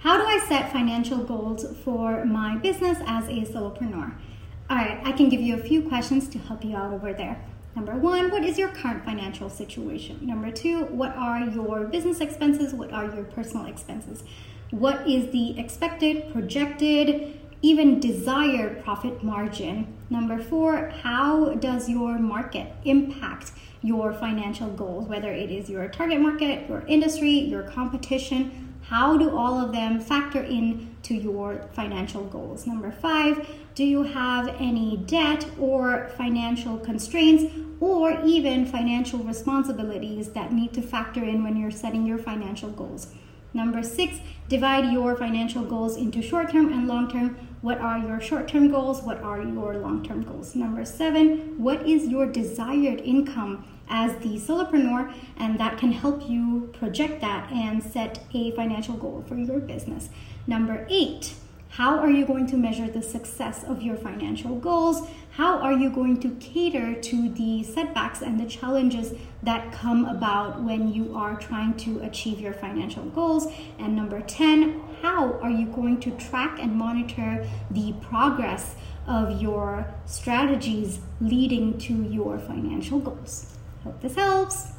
How do I set financial goals for my business as a solopreneur? All right, I can give you a few questions to help you out over there. Number one, what is your current financial situation? Number two, what are your business expenses? What are your personal expenses? What is the expected, projected, even desired profit margin? Number four, how does your market impact your financial goals, whether it is your target market, your industry, your competition? How do all of them factor in to your financial goals? Number five, do you have any debt or financial constraints or even financial responsibilities that need to factor in when you're setting your financial goals? Number six, divide your financial goals into short term and long term. What are your short term goals? What are your long term goals? Number seven, what is your desired income? as the solopreneur, and that can help you project that and set a financial goal for your business. Number eight, how are you going to measure the success of your financial goals? How are you going to cater to the setbacks and the challenges that come about when you are trying to achieve your financial goals? And number 10, how are you going to track and monitor the progress of your strategies leading to your financial goals? Hope this helps.